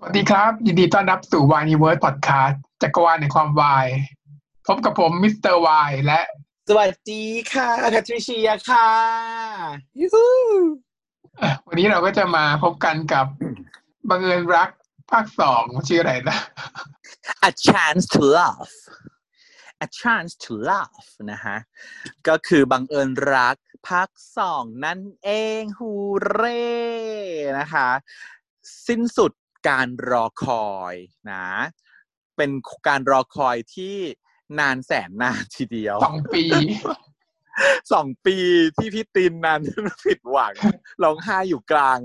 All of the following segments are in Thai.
สวัสดีครับ ยินดีต้อนรับสู่วายนิเวิร์สพอดคาสต์จักรวาลในความวาย พบกับผมมิสเตอร์วายและ สวัสดีค่ะแพทริเชียค่ะยูฮูเอ่อวันนี้เราก็จะมาพบกันกับบังเอิญรักภาคสองชื่ออะไรนะ A chance to love A chance to love นะฮะ ก็คือบังเอิญรักภาคสองนั่นเอง ฮูเร่นะคะ สิ้นสุด การรอคอยนะ เป็นการรอคอยที่นานแสนนานทีเดียวสองปีสองปีที่พี่ตินนั้นผิดหวังร้องไห้อยู่กลาง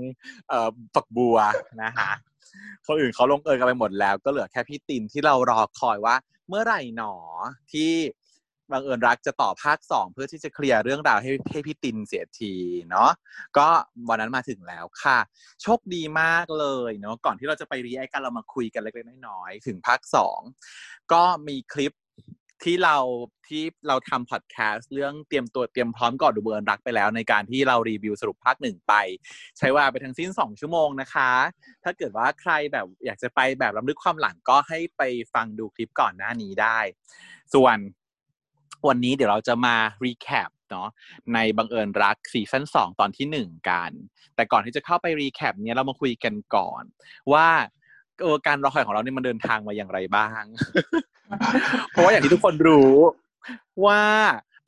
เอ่อฝักบัวนะคะคนอื่นเขาลงเอยกันไปหมดแล้ว ก็เหลือแค่พี่ตินที่เรารอคอยว่า เมื่อไหร่หนอที่ บังเอิญรักจะต่อภาคสองเพื่อที่จะเคลียร์เรื่องราวให้ให้พี่ติณห์เสียทีเนาะก็วันนั้นมาถึงแล้วค่ะ โชคดีมากเลยเนาะก่อนที่เราจะไป react กันเรามาคุยกันเล็กๆน้อยๆถึงภาคสองก็มีคลิปที่เราที่เราทำพอดแคสต์เรื่องเตรียมตัวเตรียมพร้อมก่อนดูบังเอิญรักไปแล้ว ในการที่เรารีวิวสรุปภาคหนึ่งไป ใช้เวลาไปทั้งสิ้น 2 ชั่วโมงนะคะ ถ้าเกิดว่าใครแบบอยากจะไปแบบรำลึกความหลังก็ให้ไปฟังดูคลิปก่อนหน้านี้ได้ ส่วน วันนี้เดี๋ยวเราจะมา recap เนาะในบังเอิญรัก season 2 ตอนที่ 1 กัน แต่ก่อนที่จะเข้าไป recap เนี้ยเรามาคุยกันก่อน ว่าเออการรอคอยของเราเนี่ยมันเดินทางมาอย่างไรบ้าง เพราะว่าอย่างที่ทุกคนรู้ว่า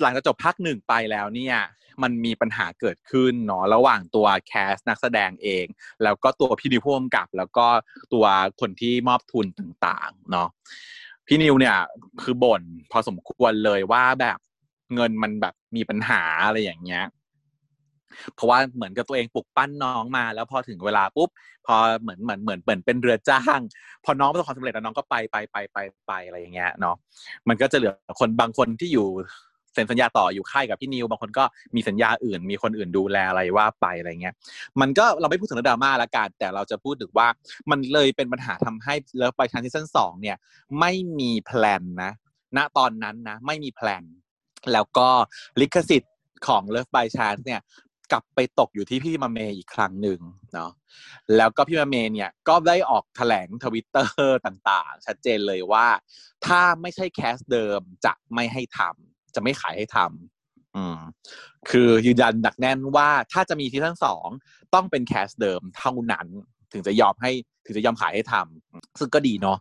หลังจากจบภาคหนึ่งไปแล้วเนี่ย มันมีปัญหาเกิดขึ้นเนาะระหว่างตัว cast นักแสดงเอง แล้วก็ตัวพี่นิวผู้กำกับ แล้วก็ตัวคนที่มอบทุนต่าง ๆ เนาะ พี่นิวเนี่ย คือบ่นพอสมควรเลยว่าแบบเงินมันแบบมีปัญหาอะไรอย่างเงี้ย เพราะว่าเหมือนกับตัวเองปลุกปั้นน้องมา แล้วพอถึงเวลาปุ๊บ พอเหมือนเหมือนเหมือนเหมือนเป็นเรือจ้าง พอน้องประสบความสำเร็จแล้วน้องก็ไปไปไปไปไปอะไรอย่างเงี้ยเนาะมันก็จะเหลือคนบางคนที่อยู่ เซ็นสัญญาต่ออยู่ค่ายกับพี่นิว บางคนก็มีสัญญาอื่น มีคนอื่นดูแลอะไรว่าไปอะไรเงี้ย มันก็เราไม่พูดถึงเรื่องดราม่าละกันแต่เราจะพูดถึงว่ามันเลยเป็นปัญหาทำให้ Love by Chance ซีซั่นสองเนี่ยไม่มี plan นะ ณตอนนั้นนะไม่มี plan แล้วก็ลิขสิทธิ์ของ Love by Chance เนี่ยกลับไปตกอยู่ที่พี่มาเมย์อีกครั้งหนึ่งเนาะแล้วก็พี่มาเมย์เนี่ยก็ได้ออกแถลงทวิตเตอร์ต่างๆ ชัดเจนเลยว่า ถ้าไม่ใช่ cast เดิมจะไม่ให้ทำ จะไม่ขายให้ทำอืมคือยืนยันหนักแน่นว่าถ้าจะมีซีซั่นสองต้องเป็น cast เดิมเท่านั้นถึงจะยอมให้ถึงจะยอมขายให้ทำซึ่งก็ดีเนาะ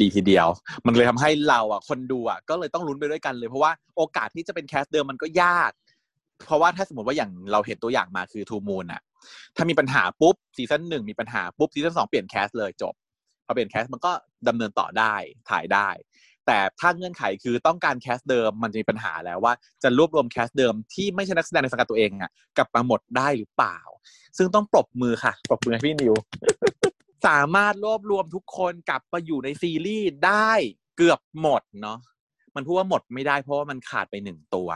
ดีทีเดียว มันเลยทำให้เราอะคนดูอะก็เลยต้องลุ้นไปด้วยกันเลยเพราะว่าโอกาสที่จะเป็น cast เดิมมันก็ยาก เพราะว่าถ้าสมมติว่าอย่างเราเห็นตัวอย่างมาคือ Two Moons อะ ถ้ามีปัญหาปุ๊บซีซั่นหนึ่งมีปัญหาปุ๊บซีซั่นสองเปลี่ยน cast เลยจบพอเปลี่ยน cast มันก็ดำเนินต่อได้ถ่ายได้ แต่ถ้าเงื่อนไขคือต้องการแคสเดิมมันจะมีปัญหาแล้วว่าจะรวบรวมแคสเดิมที่ไม่ใช่นักแสดงในสังกัดตัวเองอะกลับมาหมดได้หรือเปล่า ซึ่งต้องปรบมือค่ะ ปรบมือให้พี่นิว สามารถรวบรวมทุกคนกลับมาอยู่ในซีรีส์ได้เกือบหมดเนาะมันพูดว่าหมดไม่ได้เพราะว่ามันขาดไปหนึ่งตัว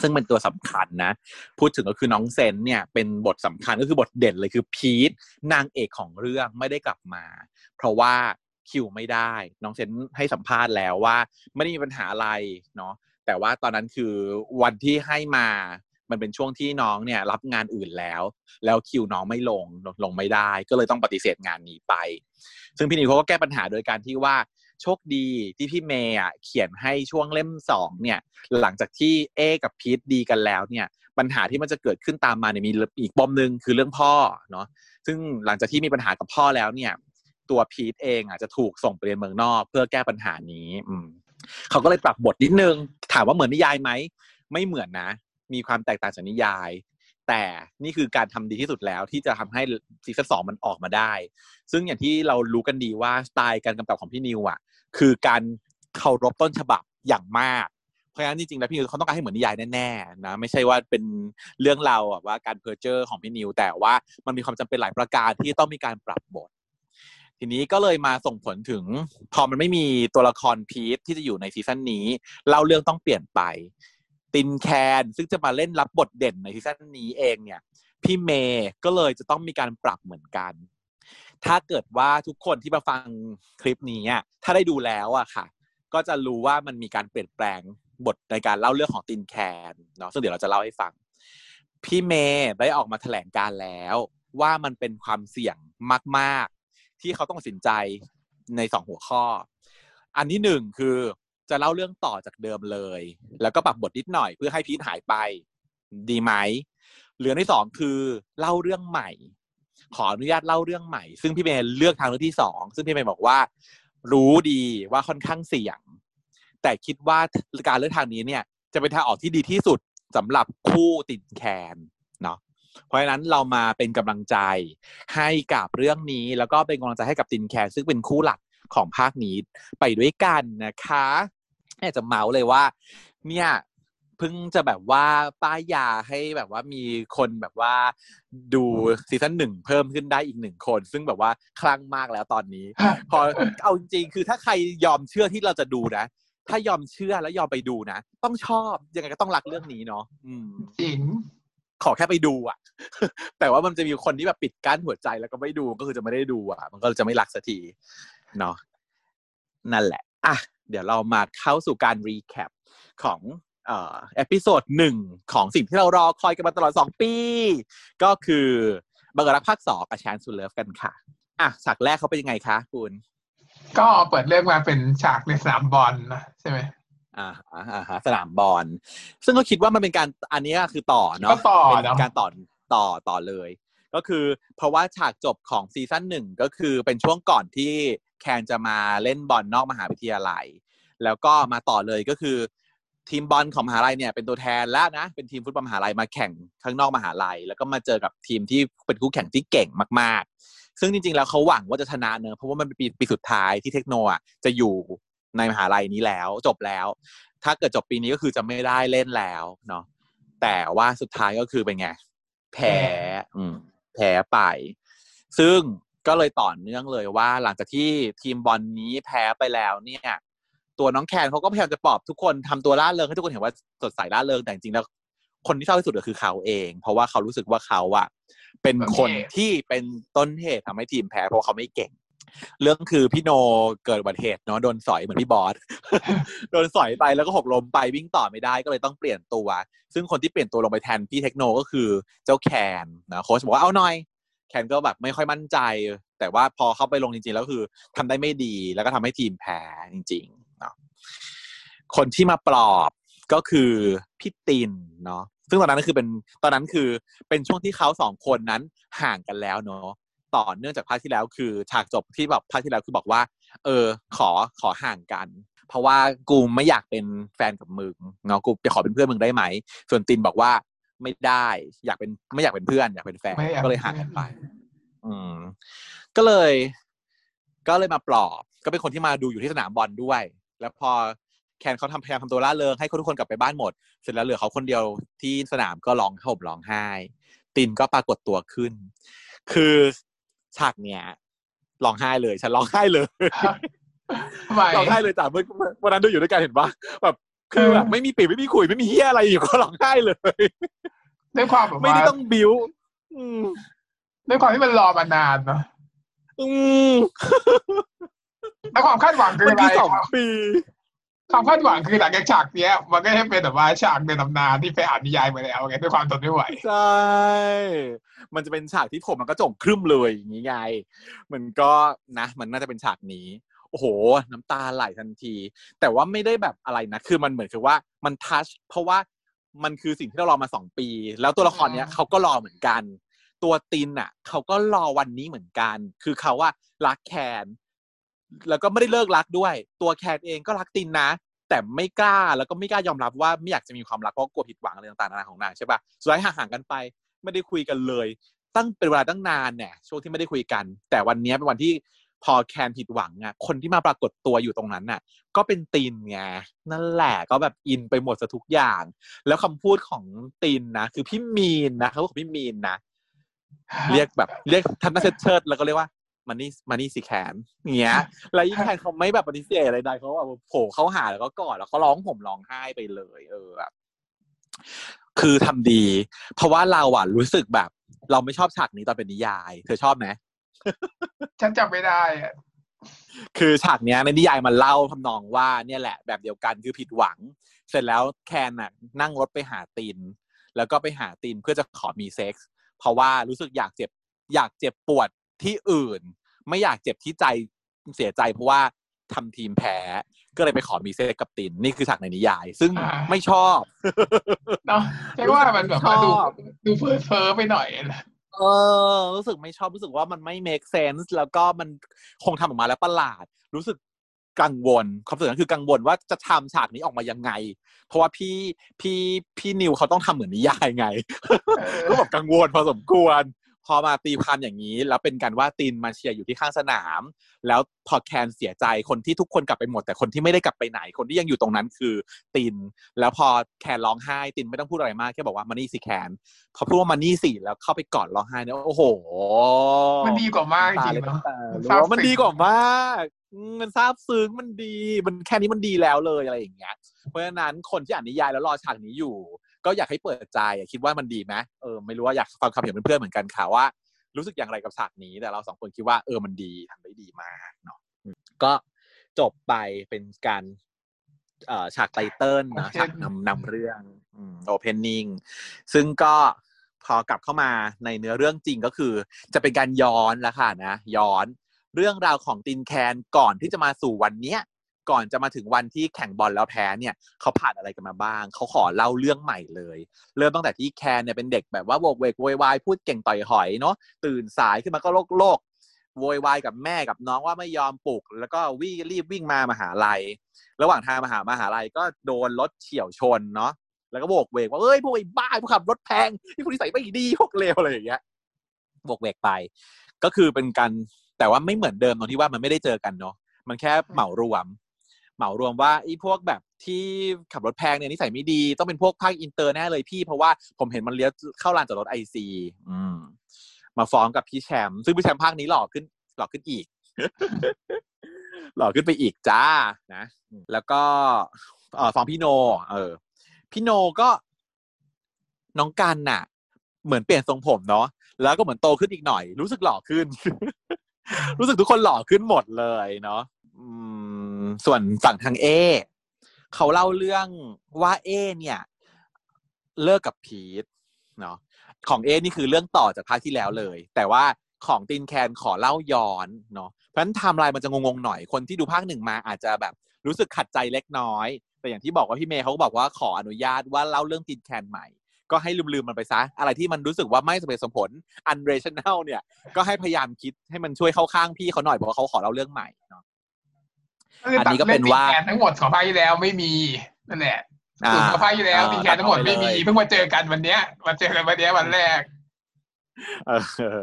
ซึ่งเป็นตัวสำคัญนะ พูดถึงก็คือน้องเซนเนี่ยเป็นบทสำคัญก็คือบทเด่นเลยคือพีทนางเอกของเรื่องไม่ได้กลับมา เพราะว่า คิวไม่ได้ น้องเซนให้สัมภาษณ์แล้วว่า ไม่ได้มีปัญหาอะไรเนาะแต่ว่าตอนนั้นคือวันที่ให้มามันเป็นช่วงที่น้องเนี่ยรับงานอื่นแล้ว แล้วคิวน้องไม่ลงลงไม่ได้ ก็เลยต้องปฏิเสธงานนี้ไป ซึ่งพี่นิวเขาก็แก้ปัญหาโดยการที่ว่าโชคดีที่พี่เมย์อะเขียนให้ช่วงเล่มสองเนี่ย หลังจากที่เอกับพีทดีกันแล้วเนี่ย ปัญหาที่มันจะเกิดขึ้นตามมาเนี่ยมีอีกปมหนึ่งคือเรื่องพ่อเนาะซึ่งหลังจากที่มีปัญหากับพ่อแล้วเนี่ย ตัวพีทเองอะจะถูกส่งไปเรียนเมืองนอก เพื่อแก้ปัญหานี้อืมเขาก็เลยปรับบทนิดนึง ถามว่าเหมือนนิยายไหมไม่เหมือนนะ มีความแตกต่างจากนิยาย แต่นี่คือการทำดีที่สุดแล้วที่จะทำให้ซีซั่นสองมันออกมาได้ ซึ่งอย่างที่เรารู้กันดีว่าสไตล์การกำกับของพี่นิวอะ คือการเคารพต้นฉบับอย่างมากเพราะฉะนั้นจริงๆแล้วพี่นิวเขาต้องการให้เหมือนนิยายแน่ๆนะไม่ใช่ว่าเป็นเรื่องราวแบบว่าการเพอร์เจอร์ของพี่นิว แต่ว่ามันมีความจำเป็นหลายประการที่ต้องมีการปรับบท ทีนี้ก็เลยมาส่งผลถึง พอมันไม่มีตัวละครพีทที่จะอยู่ในซีซั่นนี้เล่าเรื่องต้องเปลี่ยนไป ตินแคนซึ่งจะมาเล่นรับบทเด่นในซีซั่นนี้เองเนี่ยพี่เมย์ก็เลยจะต้องมีการปรับเหมือนกัน ถ้าเกิดว่าทุกคนที่มาฟังคลิปนี้ถ้าได้ดูแล้วอะค่ะ ก็จะรู้ว่ามันมีการเปลี่ยนแปลงบทในการเล่าเรื่องของตินแคนเนาะซึ่งเดี๋ยวเราจะเล่าให้ฟัง พี่เมย์ได้ออกมาแถลงการแล้ว ว่ามันเป็นความเสี่ยงมาก ที่เขาต้องตัดสินใจในสองหัวข้อ อันที่หนึ่งคือจะเล่าเรื่องต่อจากเดิมเลย แล้วก็ปรับบทนิดหน่อยเพื่อให้พีทหายไป ดีไหมเรื่องที่สองคือเล่าเรื่องใหม่ ขออนุญาตเล่าเรื่องใหม่ ซึ่งพี่เมย์เลือกทางเลือกที่สองซึ่งพี่เมย์บอกว่า รู้ดีว่าค่อนข้างเสี่ยง แต่คิดว่าการเลือกทางนี้เนี่ย จะเป็นทางออกที่ดีที่สุดสำหรับคู่ติดแคน เนาะเพราะฉะนั้นเรามาเป็นกำลังใจให้กับเรื่องนี้ แล้วก็เป็นกำลังใจให้กับตินแคนซึ่งเป็นคู่หลักของภาคนี้ไปด้วยกันนะคะอยากจะเมาส์เลยว่า เนี่ยเพิ่งจะแบบว่าป้ายยาให้แบบว่ามีคนแบบว่าดูซีซั่นหนึ่งเพิ่มขึ้นได้อีกหนึ่งคน ซึ่งแบบว่าคลั่งมากแล้วตอนนี้ พอเอาจริงๆคือถ้าใครยอมเชื่อที่เราจะดูนะ ถ้ายอมเชื่อแล้วยอมไปดูนะ ต้องชอบยังไงก็ต้องรักเรื่องนี้เนาะอืมจริง ขอแค่ไปดูอะ แต่ว่ามันจะมีคนที่แบบปิดกั้นหัวใจแล้วก็ไม่ดูก็คือจะไม่ได้ดูอะ มันก็จะไม่รักสักทีเนาะนั่นแหละอะเดี๋ยวเรามาเข้าสู่การ recap ของเอ่อ episode หนึ่งของสิ่งที่เรารอคอยกันมาตลอดสองปี ก็คือบังเอิญรักภาคสองกับ Chance to Love กันค่ะอะฉากแรกเขาเป็นยังไงคะคุณ ก็เปิดเรื่องมาเป็นฉากในสนามบอลนะใช่ไหม อ่าอ่าอ่าฮะสนามบอลซึ่งก็คิดว่ามันเป็นการอันนี้คือต่อเนาะก็ต่อเป็นเนาะการต่อต่อต่อเลย ก็คือเพราะว่าฉากจบของซีซั่นหนึ่งก็คือเป็นช่วงก่อนที่แคนจะมาเล่นบอลนอกมหาวิทยาลัย แล้วก็มาต่อเลยก็คือ ทีมบอลของมหาลัยเนี่ยเป็นตัวแทนแล้วนะ เป็นทีมฟุตบอลมหาลัยมาแข่งข้างนอกมหาลัย แล้วก็มาเจอกับทีมที่เป็นคู่แข่งที่เก่งมาก ๆ ซึ่งจริง ๆ แล้วเขาหวังว่าจะชนะเนอะเพราะว่ามันเป็นปีปีสุดท้ายที่เทคโนอะจะอยู่ ในมหาลัยนี้แล้วจบแล้ว ถ้าเกิดจบปีนี้ก็คือจะไม่ได้เล่นแล้วเนาะแต่ว่าสุดท้ายก็คือเป็นไงแพ้อืมแพ้ไป ซึ่งก็เลยต่อเนื่องเลยว่า หลังจากที่ทีมบอลนี้แพ้ไปแล้วเนี่ย ตัวน้องแคนเขาก็พยายามจะปลอบทุกคนทำตัวร่าเริงให้ทุกคนเห็นว่าสดใสร่าเริงแต่จริงๆแล้ว คนที่เศร้าที่สุดก็คือเขาเอง เพราะว่าเขารู้สึกว่าเขาอะเป็นคนที่เป็นต้นเหตุทำให้ทีมแพ้เพราะว่าเขาไม่เก่ง เรื่องคือพี่โนเกิดอุบัติเหตุเนาะโดนสอยเหมือนพี่บอสโดนสอยไปแล้วก็หกล้มไปวิ่งต่อไม่ได้ก็เลยต้องเปลี่ยนตัว ซึ่งคนที่เปลี่ยนตัวลงไปแทนพี่เทคโนก็คือเจ้าแคนนะโค้ชบอกว่าเอาหน่อย แคนก็แบบไม่ค่อยมั่นใจ แต่ว่าพอเข้าไปลงจริงๆแล้วคือทำได้ไม่ดีแล้วก็ทำให้ทีมแพ้จริงๆเนาะคนที่มาปลอบก็คือพี่ตินเนาะซึ่งตอนนั้นก็คือเป็นตอนนั้นคือเป็นช่วงที่เขาสองคนนั้นห่างกันแล้วเนาะ ต่อเนื่องจากภาคที่แล้วคือฉากจบที่แบบภาคที่แล้วคือบอกว่า เออ ขอขอห่างกัน เพราะว่ากูไม่อยากเป็นแฟนกับมึงเนาะกูจะขอเป็นเพื่อนมึงได้ไหม ส่วนตินบอกว่าไม่ได้อยากเป็นไม่อยากเป็นเพื่อน อยากเป็นแฟนไม่อยากก็เลยห่างกันไป อืม ก็เลย ก็เลยมาปลอบ ก็เป็นคนที่มาดูอยู่ที่สนามบอลด้วย แล้วพอแคนเขาทำพยายามทำตัวร่าเริงให้คนทุกคนกลับไปบ้านหมด เสร็จแล้วเหลือเขาคนเดียวที่สนามก็ร้องห่มร้องไห้ ตินก็ปรากฏตัวขึ้น คือ ฉากเนี้ยร้องไห้เลย ฉันร้องไห้เลยทำไมร้องไห้เลยจ้ะเมื่อวันนั้นดูอยู่ด้วยกันเห็นปะแบบคือแบบไม่มีปีไม่มีขุยไม่มีเฮียอะไรอยู่ก็ร้องไห้เลยด้วยความแบบไม่ว่าได้ต้องบิ้วอืมด้วยความที่มันรอมานานเนาะอืมแล้วความคาดหวังคือมันอะไรคือสองปี ความคาดหวังคือหลังจากฉากเนี้ย มันก็จะเป็นแบบว่าฉากในตำนานที่ไปอ่านนิยายมาแล้วไงด้วยความทนไม่ไหวใช่ มันจะเป็นฉากที่ผมมันก็จ่งครึ่มเลยอย่างนี้ไงมันก็นะ มันน่าจะเป็นฉากนี้ โอ้โห น้ำตาไหลทันที แต่ว่าไม่ได้แบบอะไรนะ คือมันเหมือนคือว่ามันทัชเพราะว่ามันคือสิ่งที่เรารอมาสองปี แล้วตัวละครเนี้ยอืมเขาก็รอเหมือนกัน ตัวตินอะเขาก็รอวันนี้เหมือนกัน คือเขาว่ารักแคน แล้วก็ไม่ได้เลิกรักด้วย ตัวแคนเองก็รักตินนะ แต่ไม่กล้าแล้วก็ไม่กล้ายอมรับว่าไม่อยากจะมีความรักเพราะกลัวผิดหวังอะไรต่างๆนานาของนางใช่ปะสุดท้ายห่างๆกันไป ไม่ได้คุยกันเลย ตั้งเป็นเวลาตั้งนานเนี่ยช่วงที่ไม่ได้คุยกัน แต่วันเนี้ยเป็นวันที่พอแคนผิดหวังอะคนที่มาปรากฏตัวอยู่ตรงนั้นน่ะ ก็เป็นตินไงนั่นแหละก็แบบอินไปหมดซะทุกอย่าง แล้วคำพูดของตินนะคือพี่มีนนะเขาบอกพี่มีนนะเรียกแบบ เรียกทำหน้าเชิดๆแล้วก็เรียกว่า มันนี่มันนี่สิแคนอย่างเงี้ย แล้วยิ่งแคนเขาไม่แบบปฏิเสธอะไรใดเขาแบบโผล่เข้าหาแล้วก็กอดแล้วเขาร้องห่มร้องไห้ไปเลย เออแบบคือทำดี เพราะว่าเราอะรู้สึกแบบ เราไม่ชอบฉากนี้ตอนเป็นนิยาย เธอชอบไหมฉันจำไม่ได้อะคือฉากเนี้ยในนิยายมันเล่าทำนองว่าเนี่ยแหละ แบบเดียวกันคือผิดหวัง เสร็จแล้วแคนน่ะ นั่งรถไปหาตินแล้วก็ไปหาตินเพื่อจะขอมีเซ็กส์เพราะว่ารู้สึกอยากเจ็บ อยากเจ็บปวดที่อื่น ไม่อยากเจ็บที่ใจเสียใจเพราะว่าทำทีมแพ้ก็เลยไปขอมีเซ็กกับตินนี่คือฉากในนิยาย ซึ่งอ่าไม่ชอบเนาะใช่ว่ามันแบบว่าดูชอบดูเฟ้อเฟ้อไปหน่อยนะเออ รู้สึกไม่ชอบรู้สึกว่ามันไม่ make sense แล้วก็มันคงทำออกมาแล้วประหลาด รู้สึกกังวลความรู้สึกนั้นคือกังวลว่าจะทำฉากนี้ออกมายังไง เพราะว่าพี่พี่พี่นิวเขาต้องทำเหมือนนิยายไงเออก็แบบกังวลพอสมควร พอมาตีความอย่างนี้ แล้วเป็นการว่าตินมาเชียร์อยู่ที่ข้างสนาม แล้วพอแคนเสียใจคนที่ทุกคนกลับไปหมด แต่คนที่ไม่ได้กลับไปไหนคนที่ยังอยู่ตรงนั้นคือตินแล้วพอแคนร้องไห้ตินไม่ต้องพูดอะไรมากแค่บอกว่ามานี่สิแคนพอพูดว่ามานี่สิแล้วเข้าไปกอดร้องไห้เนี่ยโอ้โห มันดีกว่ามากจริงเลยเนาะน้ำตามันรู้ซาบว่ามันซึ้งดีกว่ามากอืมมันซาบซึ้งมันดี มันแค่นี้มันดีแล้วเลยอะไรอย่างเงี้ย เพราะฉะนั้นคนที่อ่านนิยายแล้วรอฉากนี้อยู่ ก็อยากให้เปิดใจอะคิดว่ามันดีไหมเออไม่รู้ว่าอยากฟังความเห็นเพื่อนๆเหมือนกันค่ะว่า รู้สึกอย่างไรกับฉากนี้แต่เราสองคนคิดว่าเออมันดีทำได้ดีมากเนาะอืมก็จบไปเป็นการเอ่อฉากไตเติ้ลนะ Open ฉากนำนำเรื่องโอเพนนิ่งซึ่งก็พอกลับเข้ามาในเนื้อเรื่องจริงก็คือ จะเป็นการย้อนแล้วค่ะนะ ย้อนเรื่องราวของตินแคนก่อนที่จะมาสู่วันเนี้ย ก่อนจะมาถึงวันที่แข่งบอลแล้วแพ้เนี่ยเขาผ่านอะไรกันมาบ้าง เขาขอเล่าเรื่องใหม่เลย เริ่มตั้งแต่ที่แคนเนี่ยเป็นเด็กแบบว่าโวกเวกโวยวายพูดเก่งต่อยหอยเนาะตื่นสายขึ้นมาก็โลกโลกโวยวายกับแม่กับน้องว่าไม่ยอมปลุก แล้วก็วิ่งรีบวิ่งมามหาลัย ระหว่างทางมาหามหาลัยก็โดนรถเฉี่ยวชนเนาะแล้วก็โบกเวกว่าเอ้ยพวกไอ้บ้าพวกขับรถแพงที่พวกนิสัยไม่ดีพวกเลวอะไรอย่างเงี้ยโบกเวกไป ก็คือเป็นการแต่ว่าไม่เหมือนเดิมตรงที่ว่ามันไม่ได้เจอกันเนาะมันแค่เหมารวม เหมารวมว่าไอ้พวกแบบที่ขับรถแพงเนี่ยนิสัยไม่ดี ต้องเป็นพวกภาคอินเตอร์แน่เลยพี่ เพราะว่าผมเห็นมันเลี้ยวเข้าลานจอดรถ IC มาฟ้องกับพี่แชมป์ซึ่งพี่แชมป์ภาคนี้หล่อขึ้นหล่อขึ้นอีก หล่อขึ้นไปอีกจ้านะ แล้วก็เออฟ้องพี่โน เออ พี่โนก็น้องกันน่ะ เหมือนเปลี่ยนทรงผมเนาะแล้วก็เหมือนโตขึ้นอีกหน่อย รู้สึกหล่อขึ้น รู้สึกทุกคนหล่อขึ้นหมดเลยเนาะอืม ส่วนฝั่งทางเอเขาเล่าเรื่องว่าเอ เนี่ย เลิกกับพีทเนาะของเอนี่คือเรื่องต่อจากภาคที่แล้วเลย แต่ว่าของตินแคนขอเล่าย้อนเนาะเพราะฉะนั้นไทม์ไลน์มันจะงงๆหน่อยคนที่ดูภาคหนึ่งมาอาจจะแบบรู้สึกขัดใจเล็กน้อย แต่อย่างที่บอกว่าพี่เมย์เขาก็บอกว่าขออนุญาตว่าเล่าเรื่องตินแคนใหม่ ก็ให้ลืมๆมันไปซะ อะไรที่มันรู้สึกว่าไม่สมเหตุสมผล unrational เนี่ย ก็ให้พยายามคิดให้มันช่วยเข้าข้างพี่เขาหน่อยเพราะว่าเขาขอเล่าเรื่องใหม่เนาะ อันนี้ก็เป็นว่าติดแขนทั้งหมดของภาคที่แล้วไม่มีนั่นแหละอ่าส่วนของภาคที่แล้วติดแขนทั้งหมดไม่มีตัดออกไปเลยเพิ่งมาเจอกันวันเนี้ยมาเจอกันวันเนี้ยวันแรกเออ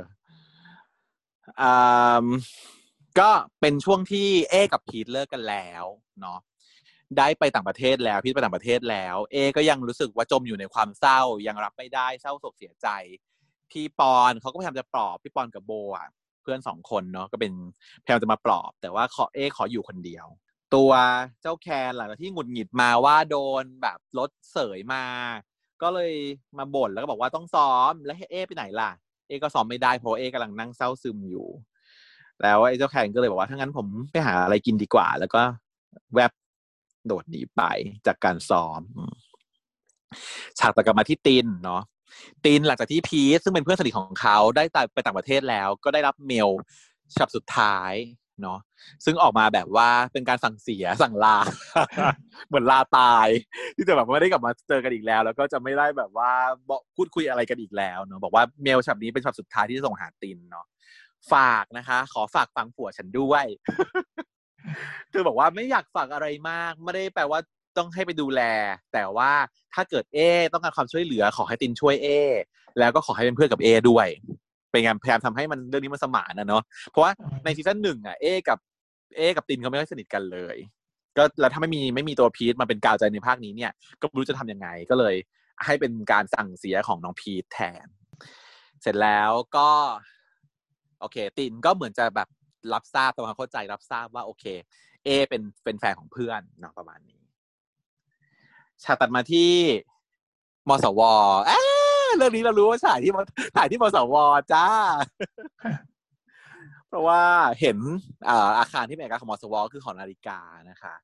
อ่าก็เป็นช่วงที่เอกับพีทเลิกกันแล้วเนาะได้ไปต่างประเทศแล้วพีทไปต่างประเทศแล้ว เอ ก็ยังรู้สึกว่าจมอยู่ในความเศร้ายังรับไม่ได้เศร้าโศกเสียใจ พี่ปอนเขาก็พยายามจะปลอบพี่ปอนกับโบอะ เพื่อนสองคนเนาะก็เป็นแพยายามจะมาปลอบ แต่ว่าขอเอขออยู่คนเดียว ตัวเจ้าแคนหลังจากที่หงุดหงิดมาว่าโดนแบบรถเสยมา ก็เลยมาบ่นแล้วก็บอกว่าต้องซ้อมแล้วให้เอไปไหนล่ะ เอก็ซ้อมไม่ได้เพราะเอกำลังนั่งเศร้าซึมอยู่ แล้วไอ้เจ้าแคนก็เลยบอกว่าถ้างั้นผมไปหาอะไรกินดีกว่า แล้วก็แวบโดดหนีไปจากการซ้อมอืมฉากต่อกลับมาที่ตินเนาะ ตินหลังจากที่พีทซึ่งเป็นเพื่อนสนิทของเขาได้ไปต่างประเทศแล้ว ก็ได้รับเมลฉบับสุดท้ายเนาะซึ่งออกมาแบบว่าเป็นการสั่งเสียสั่งลา เหมือนลาตาย ที่จะแบบไม่ได้กลับมาเจอกันอีกแล้ว แล้วก็จะไม่ได้แบบว่าบอกพูดคุยอะไรกันอีกแล้วเนาะบอกว่าเมลฉบับนี้เป็นฉบับสุดท้ายที่จะส่งหาตินเนาะฝากนะคะ ขอฝากฟังผัวฉันด้วยคือบอกว่าไม่อยากฝากอะไรมาก ไม่ได้แปลว่า ต้องให้ไปดูแล แต่ว่าถ้าเกิดเอ ต้องการความช่วยเหลือขอให้ตินช่วยเอ แล้วก็ขอให้เป็นเพื่อนกับเอด้วย เป็นการพยายามทำให้มันเรื่องนี้มันสมานนะเนาะเพราะว่าในซีซั่นหนึ่งอะเอกับเอกับตินเขาไม่ค่อยสนิทกันเลย ก็แล้วถ้าไม่มีไม่มีตัวพีทมาเป็นกาวใจในภาคนี้เนี่ย ก็ไม่รู้จะทำยังไงก็เลย ให้เป็นการสั่งเสียของน้องพีทแทน เสร็จแล้วก็ โอเค ตินก็เหมือนจะแบบรับทราบตรงความเข้าใจรับทราบว่าโอเค เอ เป็นเป็นแฟนของเพื่อนเนาะประมาณนี้ ฉากตัดมาที่มสวเอ๊ะเรื่องนี้เรารู้ว่าฉายที่มถ่ายที่มสวจ้า เพราะว่าเห็นอาคารที่เป็นเอกลักษณ์ของมสวคือหอนาฬิกานะคะ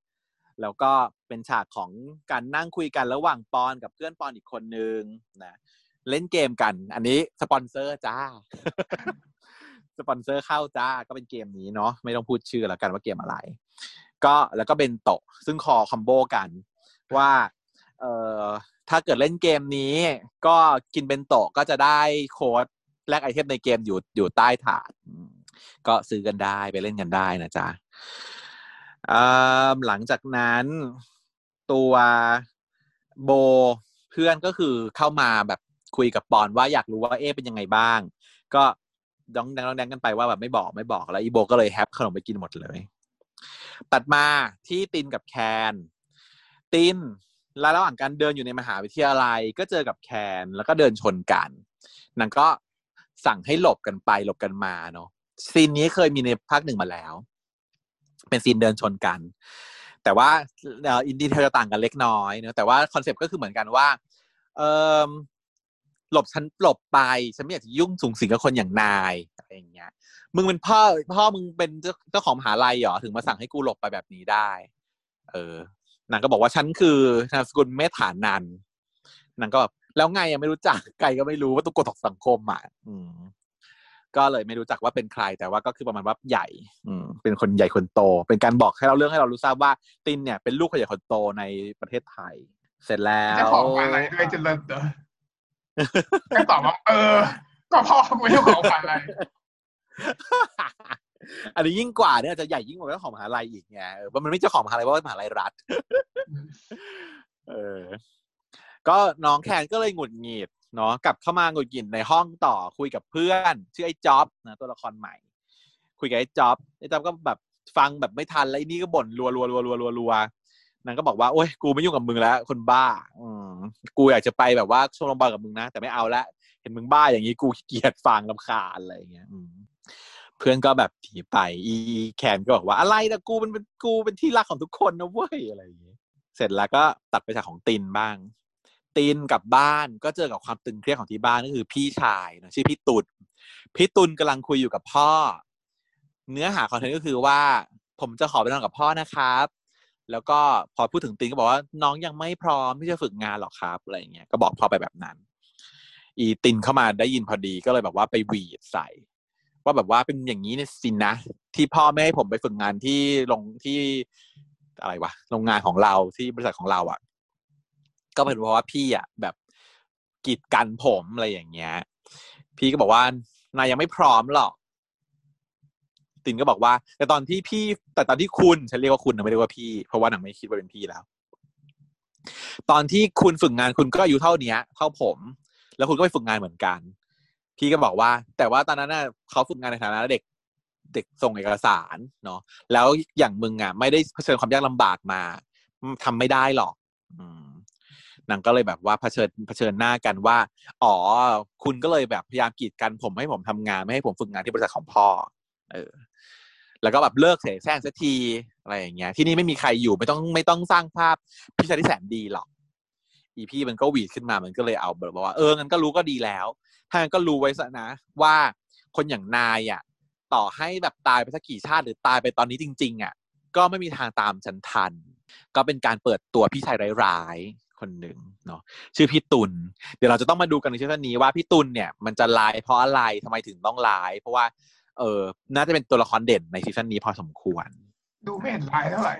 แล้วก็เป็นฉากของการนั่งคุยกันระหว่างปอนกับเพื่อนปอนอีกคนนึงนะเล่นเกมกัน อันนี้สปอนเซอร์จ้า สปอนเซอร์เข้าจ้าก็เป็นเกมนี้เนาะไม่ต้องพูดชื่อแล้วกันว่าเกมอะไร ก็แล้วก็เป็นโตะซึ่งคอ combo กันว่า เอ่อถ้าเกิดเล่นเกมนี้ ก็กินเป็นโตะก็จะได้โค้ดแลก item ในเกมอยู่อยู่ใต้ถาด ก็ซื้อกันได้ไปเล่นกันได้นะจ๊ะอ่าหลังจากนั้นตัวโบเพื่อนก็คือเข้ามาแบบคุยกับปอนว่าอยากรู้ว่าเอ๊เป็นยังไงบ้าง ก็ดองแดงดองแดงกันไปว่าแบบไม่บอกไม่บอกแล้วอีโบก็เลยแฮปขนมไปกินหมดเลย ตัดมาที่ตินกับแคน ติน ระหว่างการเดินอยู่ในมหาวิทยาลัย ก็เจอกับแคนแล้วก็เดินชนกันนางก็สั่งให้หลบกันไปหลบกันมาเนาะซีนนี้เคยมีในภาคหนึ่งมาแล้ว เป็น scene เดินชนกัน แต่ว่า in detail จะต่างกันเล็กน้อยเนอะแต่ว่าคอนเซปต์ก็คือเหมือนกันว่า เออหลบฉันหลบไปฉันไม่อยากจะยุ่งสุงสิงกับคนอย่างนายอะไรอย่างเงี้ย มึงเป็นพ่อพ่อมึงเป็นเจ้าของมหาลัยเหรอถึงมาสั่งให้กูหลบไปแบบนี้ได้ เออ นางก็บอกว่าฉันคือนามสกุลเมธานันนางก็แบบแล้วไงยังไม่รู้จักไกลก็ไม่รู้ว่าตัวกฎของสังคมอะอืม ก็เลยไม่รู้จักว่าเป็นใครแต่ว่าก็คือประมาณว่าใหญ่ อืมเป็นคนใหญ่คนโต เป็นการบอกให้เราเรื่องให้เรารู้ทราบว่าตินเนี่ยเป็นลูกคนใหญ่คนโตในประเทศไทย เสร็จแล้วจ้าของมหาลัยด้วยจะเลิศเด้อก็ตอบว่าเออ ก็พ่อกูเจ้ของมหาลัย อันนี้ยิ่งกว่าเนี่ยจะใหญ่ยิ่งกว่าเจ้าของมหาลัยอีกไงเออเพราะมันไม่เจ้าของมหาลัยเพราะมหาลัยรัฐ เออ ก็น้องแคนก็เลยหงุดหงิดเนาะกลับเข้ามาหงุดหงิดในห้องต่อคุยกับเพื่อนชื่อไอ้จ็อบนะตัวละครใหม่ คุยกับไอ้จ็อบไอ้จ็อบก็แบบฟังแบบไม่ทันแล้วไอ้นี่ก็บ่นรัวรัวรัวรัวรัวรัวนางก็บอกว่าโอ๊ยกูไม่ยุ่งกับมึงแล้ว คนบ้า อืมกูอยากจะไปแบบว่าชมรมบอลกับมึงนะแต่ไม่เอาละเห็นมึงบ้าอย่างนี้กูเกลียจฟังลำคาญอะไรอย่างเงี้ย เพื่อนก็แบบถีไป อีแคนก็บอกว่าอะไรนะกูมันเป็นกูเป็นที่รักของทุกคนนะเว้ยอะไรอย่างเงี้ยเสร็จแล้วก็ตัดไปจากของตินบ้าง ตินกลับบ้านก็เจอกับความตึงเครียดของที่บ้านก็คือพี่ชายนะชื่อพี่ตุลพี่ตุลกำลังคุยอยู่กับพ่อ เนื้อหาคอนเทนต์ก็คือว่า ผมจะขอไปนอนกับพ่อนะครับ แล้วก็พอพูดถึงตินก็บอกว่าน้องยังไม่พร้อมที่จะฝึกงานหรอกครับอะไรเงี้ยก็บอกพ่อไปแบบนั้น อีตินเข้ามาได้ยินพอดีก็เลยแบบว่าไปหวีดใส่ ว่าแบบว่าเป็นอย่างนี้เนี่ยสินนะ ที่พ่อไม่ให้ผมไปฝึกงานที่ลงที่อะไรวะโรงงานของเราที่บริษัทของเราอะ ก็เป็นเพราะว่าพี่อะแบบกีดกันผมอะไรอย่างเงี้ย พี่ก็บอกว่านายยังไม่พร้อมหรอกตินก็บอกว่า แต่ตอนที่พี่แต่ตอนที่คุณฉันเรียกว่าคุณนะไม่เรียกว่าพี่ เพราะว่าหนังไม่คิดว่าเป็นพี่แล้ว ตอนที่คุณฝึกงานคุณก็อายุเท่าเนี้ย เท่าผม แล้วคุณก็ไปฝึกงานเหมือนกัน พี่ก็บอกว่า แต่ว่าตอนนั้นน่ะเขาฝึกงานในฐานะเด็กเด็กส่งเอกสารเนาะแล้วอย่างมึงอะไม่ได้เผชิญความยากลำบากมาทำไม่ได้หรอกอนางก็เลยแบบว่าเผชิญเผชิญหน้ากันว่า อ๋อ คุณก็เลยแบบพยายามกีดกันผมให้ผมทำงานไม่ให้ผมฝึกงานที่บริษัทของพ่อ เออ แล้วก็แบบเลิกเสแสร้งสักทีอะไรอย่างเงี้ย ที่นี่ไม่มีใครอยู่ไม่ต้องไม่ต้องสร้างภาพพี่ชายที่แสนดีหรอก อีพี่มันก็หวีดขึ้นมามันก็เลยเอาแบบว่าเอองั้นก็รู้ก็ดีแล้วถ้างั้นก็รู้ไว้ซะนะว่าคนอย่างนายอะต่อให้แบบตายไปสักกี่ชาติหรือตายไปตอนนี้จริง ๆอะก็ไม่มีทางตามฉันทัน ก็เป็นการเปิดตัวพี่ชายร้ายๆคนหนึ่งเนาะชื่อพี่ตุลเดี๋ยวเราจะต้องมาดูกันในซีซันนี้ว่าพี่ตุลเนี่ยมันจะร้ายเพราะอะไรทำไมถึงต้องร้าย เพราะว่าเออน่าจะเป็นตัวละครเด่นในซีซั่นนี้พอสมควร ดูไม่เห็นร้ายเท่าไหร่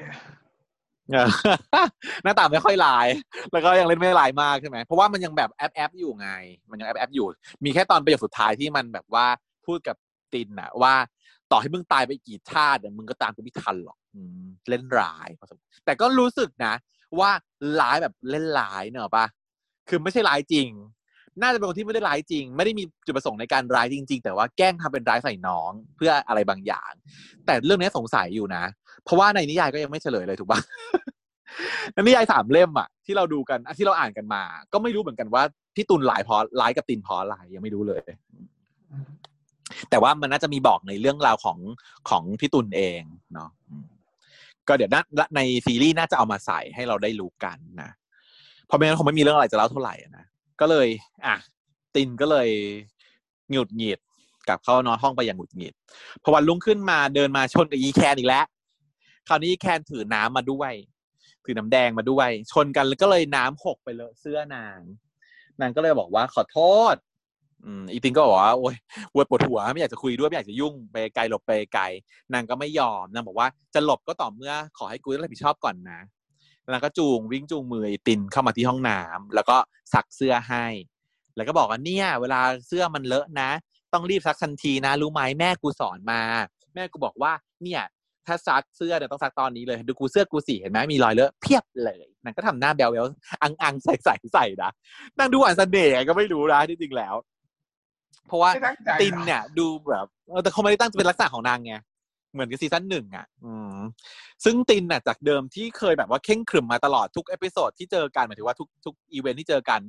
หน้าตาไม่ค่อยร้าย แล้วก็ยังเล่นไม่ร้ายมากใช่ไหมเพราะว่ามันยังแบบแอ๊บแอ๊บอยู่ไง มันยังแอ๊บแอ๊บอยู่ มีแค่ตอนประโยคสุดท้ายที่มันแบบว่าพูดกับตินอะว่าต่อให้มึงตายไปกี่ชาติอะมึงก็ตามกูไม่ทันหรอกอืเล่นร้ายพอสมควรแต่ก็รู้สึกนะ ว่าร้ายแบบเล่นร้ายเนอะปะคือไม่ใช่ร้ายจริง น่าจะเป็นคนที่ไม่ได้ร้ายจริง ไม่ได้มีจุดประสงค์ในการร้ายจริง ๆ แต่ว่าแกล้งทำเป็นร้ายใส่น้องเพื่ออะไรบางอย่าง แต่เรื่องนี้สงสัยอยู่นะ เพราะว่าในนิยายก็ยังไม่เฉลยเลยถูกปะ ในนิยายสามเล่มอะที่เราดูกันอะที่เราอ่านกันมา ก็ไม่รู้เหมือนกันว่าพี่ตุลหลายพราะร้ายกับตินพอะไรยังไม่รู้เลย แต่ว่ามันน่าจะมีบอกในเรื่องราวของของพี่ตุลเองเนาะก็เดี๋ยวนะในซีรีส์น่าจะเอามาใส่ให้เราได้รู้กันนะเพราะไม่งั้นคงไม่มีเรื่องอะไรจะเล่าเท่าไหร่นะก็เลย อะตินก็เลยหงุดหงิดกลับเข้านอนห้องไปอย่างหงุดหงิดพอวันรุ่งขึ้นมาเดินมาชนกับอีแคนอีกแล้วคราวนี้อีแคนถือน้ำมาด้วย ถือน้ำแดงมาด้วย ชนกันแล้วก็เลยน้ำหกไปเลอะเสื้อนาง นางก็เลยบอกว่าขอโทษอืมอีตินก็บอกว่าโอ๊ยปวดปวดหัวไม่อยากจะคุยด้วยไม่อยากจะยุ่งไปไกลหลบไปไกลนางก็ไม่ยอมนางบอกว่าจะหลบก็ต่อเมื่อขอให้กูรับผิดชอบก่อนนะนางก็จูงวิ่งจูงมืออีตินเข้ามาที่ห้องน้ำแล้วก็ซักเสื้อให้ แล้วก็บอกว่าเนี่ย เวลาเสื้อมันเลอะนะ ต้องรีบซักทันทีนะ รู้ไหมแม่กูสอนมา แม่กูบอกว่าเนี่ย ถ้าซักเสื้อเดี๋ยวต้องซักตอนนี้เลย ดูกูเสื้อกูสีเห็นไหมมีรอยเลอะเพียบเลยนางก็ทำหน้าแบลเบลอังอังใส่ใส่ใส่นะนางดูอ่านเสน่ห์ก็ไม่รู้นะที่จริงแล้ว เพราะว่าไม่ตั้งใจตินหรอเนี่ย ดูแบบเออแต่เขาไม่ได้ตั้งเป็นลักษณะของนางไงเหมือนกับซีซั่นหนึ่งอะ อืม ซึ่งตินน่ะจากเดิมที่เคยแบบว่าเคร่งขรึมมาตลอดทุก episode ที่เจอกันหมายถึงว่าทุกทุกอีเวนท์ที่เจอกัน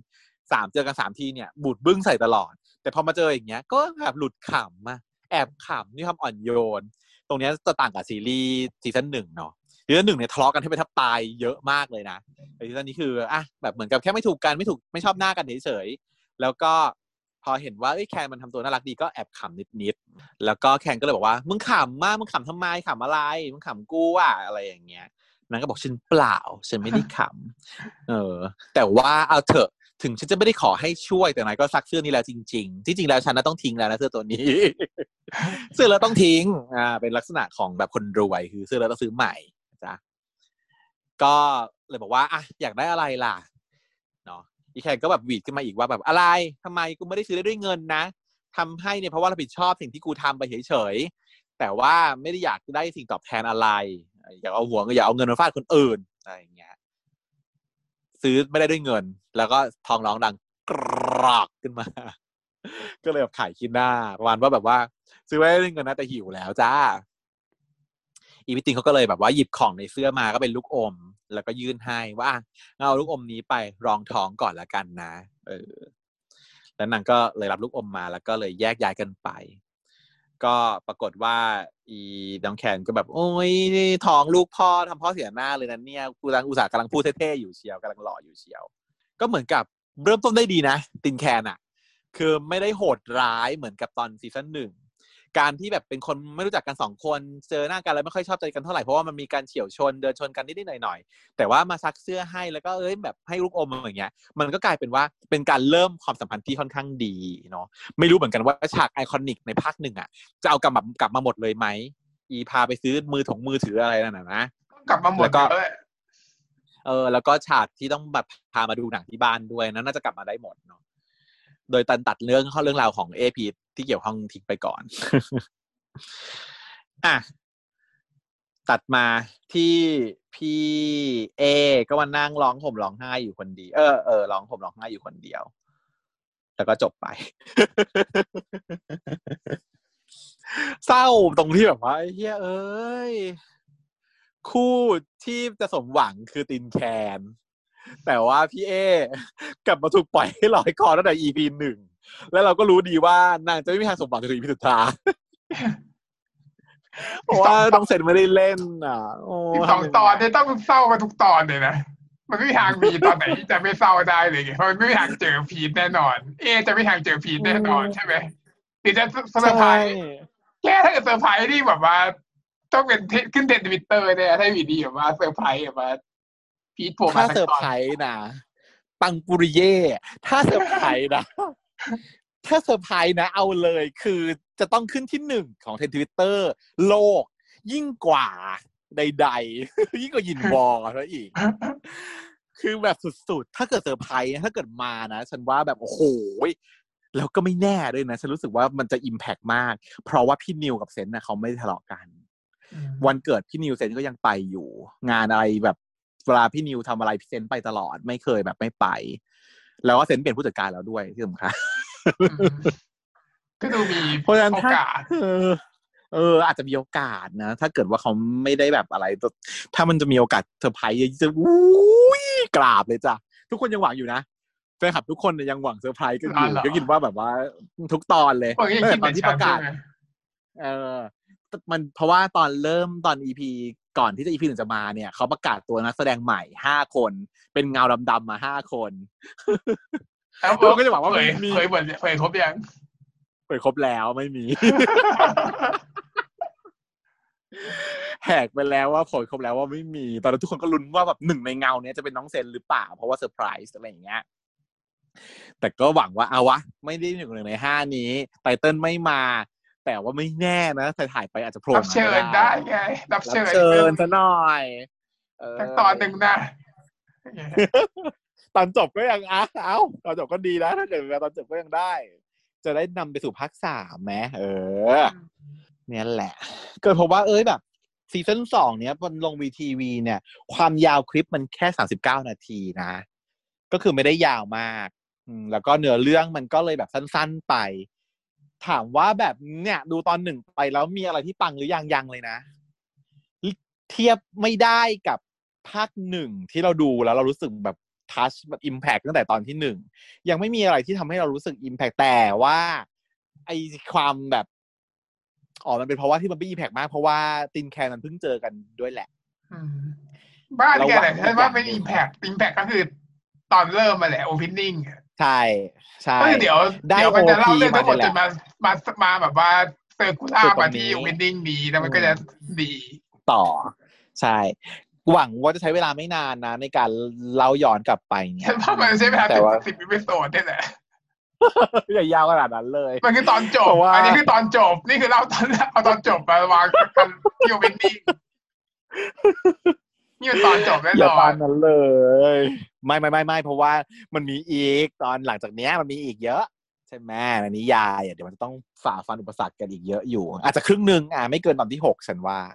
สามเจอกันสามทีเนี่ย บูดบึ้งใส่ตลอด แต่พอมาเจออย่างเงี้ย ก็แบบหลุดขำอะแอบขำนี่ความอ่อนโยนต รงนี้จะต่างกับซีรีส์ซีซั่นหนึ่งเนาะซีซั่นหนึ่งเนี่ยทะเลาะกันให้ไปทับตายเยอะมากเลยนะแต่ซีซั่นนี้คืออะแบบเหมือนกับแค่ไม่ถูกกันไม่ถูกไม่ชอบหน้ากันเฉยๆแล้วก็พอเห็นว่าเอ้แคนมันทำตัวน่ารักดีก็แอบขำนิดๆ แล้วก็แคนก็เลยบอกว่า มึงขำมาก มึงขำทำไมขำอะไร มึงขำกูอะอะไรอย่างเงี้ยนางก็บอกฉันเปล่า ฉันไม่ได้ขำเออ แต่ว่าเอาเถอะถึงฉันจะไม่ได้ขอให้ช่วยแต่นายก็ซักเสื้อนี้แล้วจริง ๆ ที่จริงแล้วฉันน่ะต้องทิ้งแล้วนะเสื้อตัวนี้ เสื้อแล้วต้องทิ้งอ่าเป็นลักษณะของแบบคนรวยคือเสื้อแล้วต้องซื้อใหม่จ้ะก็เลยบอกว่าอะอยากได้อะไรล่ะเนาะอีแคนก็แบบหวีดขึ้นมาอีกว่าแบบอะไรทำไมกูไม่ได้ซื้อได้ด้วยเงินนะทำให้เนี่ยเพราะว่ารับผิดชอบสิ่งที่กูทำไปเฉยๆแต่ว่าไม่ได้อยากได้สิ่งตอบแทนอะไร อยากเอาหัวอยากเอาเงินมาฟาดคนอื่นอะไรอย่างเงี้ยซื้อไม่ได้ด้วยเงิน แล้วก็ทองร้องดังกรอกขึ้นมา ก็เลยแบบขายคิดหน้าประมาณว่าแบบว่า ซื้อไม่ได้ด้วยเงินนะแต่หิวแล้วจ้า อีพิติงเขาก็เลยแบบว่าหยิบของในเสื้อมาก็เป็นลูกอม แล้วก็ยื่นให้ว่าเอาลูกอมนี้ไปรองท้องก่อนละกันนะ เออ แล้วนางก็เลยรับลูกอมมา แล้วก็เลยแยกย้ายกันไป ก็ปรากฏว่า อีน้องแคนก็แบบ โอ้ยท้องลูกพ่อทำพ่อเสียหน้าเลยนะเนี่ยกูกำลังอุตส่าห์กำลังพูดเท่ๆอยู่เชียวกำลังหล่ออยู่เชียว ก็เหมือนกับเริ่มต้นได้ดีนะ ตินแคนอะคือไม่ได้โหดร้ายเหมือนกับตอนซีซั่นหนึ่ง การที่แบบเป็นคนไม่รู้จักกันสองคนเจอหน้ากันแล้วไม่ค่อยชอบใจกันเท่าไหร่เพราะว่ามันมีการเฉียวชนเดินชนกันนิดๆหน่อยๆแต่ว่ามาซักเสื้อให้แล้วก็เอ้ยแบบให้ลูกอมอย่างเงี้ย มันก็กลายเป็นว่าเป็นการเริ่มความสัมพันธ์ที่ค่อนข้างดีเนาะไม่รู้เหมือนกันว่าฉากไอคอนิกในภาคหนึ่งอะจะเอากลับมากลับมาหมดเลยไหมอีพาไปซื้อมือถงมือถืออะไรนั่นนะนะต้องกลับมาหมดแล้วก็เลยเออ แล้วก็ฉากที่ต้องแบบพามาดูหนังที่บ้านด้วยนั้นน่าจะกลับมาได้หมดเนาะโดยตันตัดเรื่องเข้าเรื่องราวของเอพี ที่เกี่ยวข้องทิ้งไปก่อน อะ ตัดมาที่พี่เอ ก็มานั่งร้องห่มร้องไห้อยู่คนเดียวเออเออร้องห่มร้องไห้อยู่คนเดียว แล้วก็จบไป เศร้าตรงที่แบบว่าเฮียเอ้ยคู่ที่จะสมหวังคือตินแคน แต่ว่าพี่เอกลับมาถูกปล่อยให้ลอยคอตั้งแต่ EP หนึ่ง แล้วเราก็รู้ดีว่านางจะไม่มีทางสมหวังจนถึง EP สุดท้ายเพราะว่าน้องเซนไม่ได้เล่นอะโอ้สิบสองตอนเนี่ยต้องเศร้ากันทุกตอนเลยนะมันไม่มีทางมีตอนไหนที่จะไม่เศร้าได้เลยไงเพราะมันไม่มีทางเจอพีทแน่นอน เอ จะไม่มีทางเจอพีทแน่นอนใช่ไหมหรือจะเซอร์ไพรใช่ส์แค่ถ้าเกิดเซอร์ไพรส์ที่แบบว่า ต้องเป็นเทขึ้นเทรนด์ทวิตเตอร์เนี่ยถ้าอยู่ดีแบบว่าเซอร์ไพรส์แบบว่าพีทโผล่มาถ้าสักเซอร์ตอนไพรส์นะปังปุริเย่ถ้าเซอร์ไพรส์นะ ถ้าเซอร์ไพรส์นะเอาเลยคือจะต้องขึ้นที่หนึ่งของเทรนทวิตเตอร์โลก ยิ่งกว่าใดๆ ยิ่งกว่าหยิ่นวอร์ซะอีก คือแบบสุดๆ ถ้าเกิดเซอร์ไพรส์ถ้าเกิดมานะ ฉันว่าแบบ โอ้โหแล้วก็ไม่แน่ด้วยนะ ฉันรู้สึกว่ามันจะ impact มาก เพราะว่าพี่นิวกับเซนน่ะเขาไม่ได้ทะเลาะกัน วันเกิดพี่นิวเซนก็ยังไปอยู่ งานอะไรแบบเวลาพี่นิวทำอะไรพี่เซนไปตลอดไม่เคยแบบไม่ไป แล้วก็เซนเปลี่ยนผู้จัดการแล้วด้วยที่สำคัญอืม ก็ดูมีเพราะฉะนั้นโอถ้ากาสเออเออ อาจจะมีโอกาสนะ ถ้าเกิดว่าเขาไม่ได้แบบอะไร ถ้ามันจะมีโอกาสเซอร์ไพรส์จะอุ้ยกราบเลยจ้ะ ทุกคนยังหวังอยู่นะแฟนคลับทุกคนเนี่ยยังหวังเซอร์ไพรส์กันอยู่ก็คิดว่าแบบว่าทุกตอนเลยเออยังตั้งคิดแต่ตอนที่ประกาศใช่ไหมเออมันเพราะว่าตอนเริ่มตอน EP ก่อนที่จะ EP หนึ่งจะมาเนี่ยเขาประกาศตัวนักแสดงใหม่ห้าคน เป็นเงาดำๆมาห้าคน แล้วเราก็จะหวังว่าเผยมันมีเผยหมดเผยครบยังเปิดครบแล้วไม่มี แหกไปแล้วว่าผลครบแล้วว่าไม่มี ตอนนั้นทุกคนก็ลุ้นว่าแบบหนึ่งในเงาเนี้ยจะเป็นน้องเซนหรือเปล่า เพราะว่าเซอร์ไพรส์อะไรอย่างเงี้ยแต่ก็หวังว่าเอาวะ ไม่ได้อยู่หนึ่งในห้านี้ ไตเติ้ลไม่มา แต่ว่าไม่แน่นะถ่ายถ่ายไปอาจจะโผล่รับเชิญได้ไงรับรับเชิญเชิญซะหน่อยเสักตอนหนึ่งนะ ตอนจบก็ยังอะเอ้าตอนจบก็ดีนะถ้าเกิดตอนจบก็ยังได้ จะได้นำไปสู่ภาคสามไหมเออ เนี่ยแหละ เกิดพราะว่าเอ้ยแบบซีซั่นสองเนี้ยบนลงวีทีวีเนี่ย ความยาวคลิปมันแค่สามสิบเก้านาทีนะ ก็คือไม่ได้ยาวมากแล้วก็เนื้อเรื่องมันก็เลยแบบสั้น ๆไป ถามว่าแบบเนี่ย ดูตอนหนึ่งไปแล้วมีอะไรที่ปังหรือยังยังเลยนะ เทียบไม่ได้กับภาคหนึ่งที่เราดูแล้วเรารู้สึกแบบ touch แบบ impact ตั้งแต่ตอนที่หนึ่งยังไม่มีอะไรที่ทำให้เรารู้สึก impact แต่ว่า ไอความแบบอ๋อมันเป็นเพราะว่าที่มันไม่ impact มาก เพราะว่าตินแคนมันเพิ่งเจอกันด้วยแหละอืมบ้านแกแต่ระวังฉันว่าเป็นอย่างหนึ่อิงมแพกอิมแพกก็คือตอนเริ่มมาแหละ opening ใช่ใช่ก็คือเดี๋ยวได้เดี๋ยวมันจะเล่า OP เรื่องทั้งหมดมาจเนี่ยนมามามาแบบว่าเซอร์คูล่าคือตรงมานี้ที่โอเพนนิ่งนี้แล้วมันก็จะดีต่อ ใช่ หวังว่าจะใช้เวลาไม่นานนะ ในการเล่าย้อนกลับไปเนี่ยฉันว่ามันใช้เวลาแต่สิบว่าสิบวิดีโอนี่แหละอย่ายาวขนาดนั้นเลย มันคือตอนจบเพราะว่าอันนี้คือตอนจบ นี่คือเล่าตอนเอาตอนจบมาวางกันที่โอเพนนิ่งนี่เป็นตอนจบแน่อย่านอตอนนนั้นเลย ไม่ไม่ไม่ไม่เพราะว่ามันมีอีกตอนหลังจากเนี้ยมันมีอีกเยอะ ใช่ไหมในนิยายอะเดี๋ยวมันจะต้องฝ่าฟันอุปสรรคกันอีกเยอะอยู่ อาจจะครึ่งหนึ่งอะไม่เกินตอนที่หกฉันว่าไ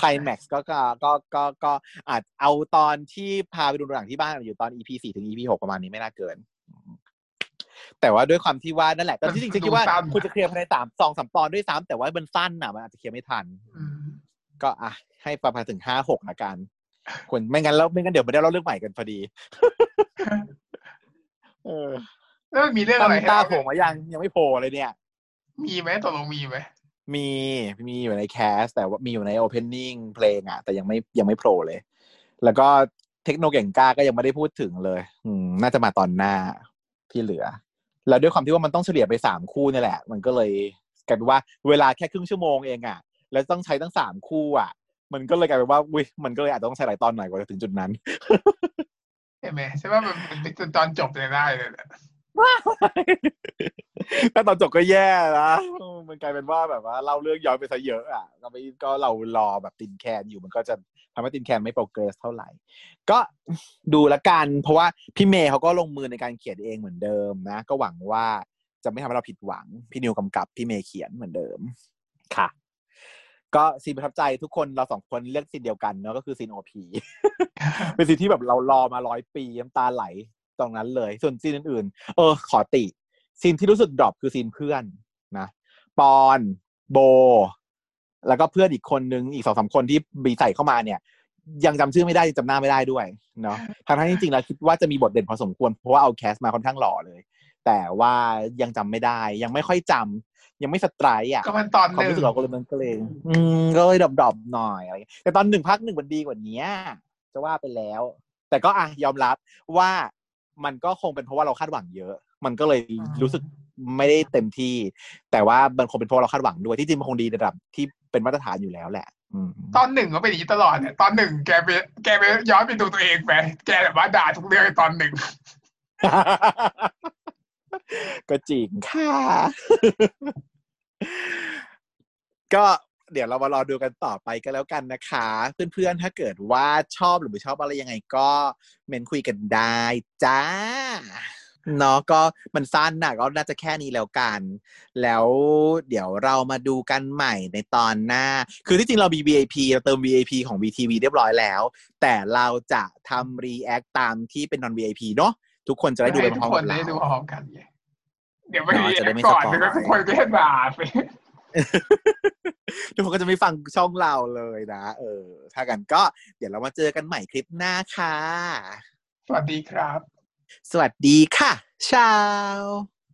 คลแม็กซ์ก็ก็ก็ก็ก็อาจเอาตอนที่พาไปดูหนังที่บ้านอยู่ตอน EP สี่ถึง EP หกประมาณนี้ไม่น่าเกิน แต่ว่าด้วยความที่ว่านั่นแหละแต่ที่จริงฉันคิดว่าคุณจะเคลียร์ภายในสามสองสามตอนด้วยซ้ำแต่ว่ามันสั้นอะมันอาจจะเคลียร์ไม่ทันอืมก็อะให้ประมาณถึงห้าหกละกันควรไม่งั้นแล้วไม่งั้นเดี๋ยวไม่ได้เล่าเรื่องใหม่กันพอดี เออแล้วมันมีเรื่องตาอะไรมให้ตาเล่าโผล่มายังยังไม่โผล่เลยเนี่ย มีไหมตกลงมีไหม มีมีอยู่ในแคสแต่ว่ามีอยู่ในโอเพนนิ่งเพลงอะ แต่ยังไม่ยังไม่โผล่เลย แล้วก็เทคโนเก่งกล้าก็ยังไม่ได้พูดถึงเลย อืมน่าจะมาตอนหน้าที่เหลือ แล้วด้วยความที่ว่ามันต้องเฉลี่ยไปสามคู่นี่แหละ มันก็เลยกลายเป็นว่าเวลาแค่ครึ่งชั่วโมงเองอะ แล้วต้องใช้ตั้งสามคู่อะ มันก็เลยกลายเป็นว่าอุ้ยมันก็เลยอาจจะต้องใช้หลายตอนหน่อยกว่าจะถึงจุดนั้นใช่ไหมใช่ว่ามันเป็นจนตอนจบเลยได้เลย แหละถ้าตอนจบก็แย่นะเออมันกลายเป็นว่าแบบว่าเล่าเรื่องย้อนไปซะเยอะอะก็ไม่ก็เรารอแบบตินแคนอยู่มันก็จะทำให้ตินแคนไม่โปรเกรสเท่าไหร่ ก็ดูละกัน เพราะว่าพี่เมย์เขาก็ลงมือในการเขียนเองเหมือนเดิมนะ ก็หวังว่าจะไม่ทำให้เราผิดหวัง พี่นิวกำกับพี่เมย์เขียนเหมือนเดิมค่ะ ก็ scene ประทับใจทุกคนเราสองคนเลือก scene เดียวกันเนาะก็คือ scene OP เป็น scene ที่แบบเรารอมาร้อยปีน้ำตาไหล ตรงนั้นเลย ส่วน scene อื่นๆ เออ ขอติ scene ที่รู้สึก drop คือ scene เพื่อนนะปอนโบ แล้วก็เพื่อนอีกคนนึงอีกสองสามคนที่บีใส่เข้ามาเนี่ย ยังจำชื่อไม่ได้ยังจำหน้าไม่ได้ด้วยเนาะทั้งที่จริงๆแล้วคิดว่าจะมีบทเด่นพอสมควรเพราะว่าเอาแคสมาค่อนข้างหล่อเลย แต่ว่ายังจำไม่ได้ ยังไม่ค่อยจำยังไม่สไตรค์อะก็มันตอนคหวามนึ่งรู้สึกเราก็เลยมันก็เลยอืมก็เลยดรอปๆหน่อยอะไรอย่างเงี้ยแต่ตอนหนึ่งพักหนึ่งมันดีกว่านี้จะว่าไปแล้ว แต่ก็อะยอมรับว่า มันก็คงเป็นเพราะว่าเราคาดหวังเยอะ มันก็เลยรู้สึกไม่ได้เต็มที่ แต่ว่ามันคงเป็นเพราะเราคาดหวังด้วยที่จริงมันคงดีในระดับที่เป็นมาตรฐานอยู่แล้วแหละอืมตอนหนึ่งก็เป็นอย่างนี้ตลอดเนี่ยตอนหนึ่งแกไปแกไปย้อนไปดูตัวเองไปแกแบบว่าด่าทุกเรื่องในตอนหนึ่งก็จริงค่ะ ก็ เดี๋ยวเรามารอดูกันต่อไปก็แล้วกันนะคะ เพื่อนๆ ถ้าเกิดว่าชอบหรือไม่ชอบอะไรยังไงก็เมนคุยกันได้จ้าเนาะก็มันสั้นน่ะก็น่าจะแค่นี้แล้วกัน แล้วเดี๋ยวเรามาดูกันใหม่ในตอนหน้า คือที่จริงเรามี VIP เราเติม VIP ของ VTV เรียบร้อยแล้ว แต่เราจะทำ react ตามที่เป็น non VIP เนาะทุกคนจะได้ดูไปให้พทุร้กอมคๆกันบได้เราดูพร้อมกันไงเดี๋ยวไม่เนาะมีจะได้ไม่ก่อนสปอยเดี๋ยวทุกคนก็จะด่าไป ทุกคนก็จะไม่ฟังช่องเราเลยนะ เออ ถ้ากันก็เดี๋ยวเรามาเจอกันใหม่คลิปหน้าค่ะ สวัสดีครับ สวัสดีค่ะชาว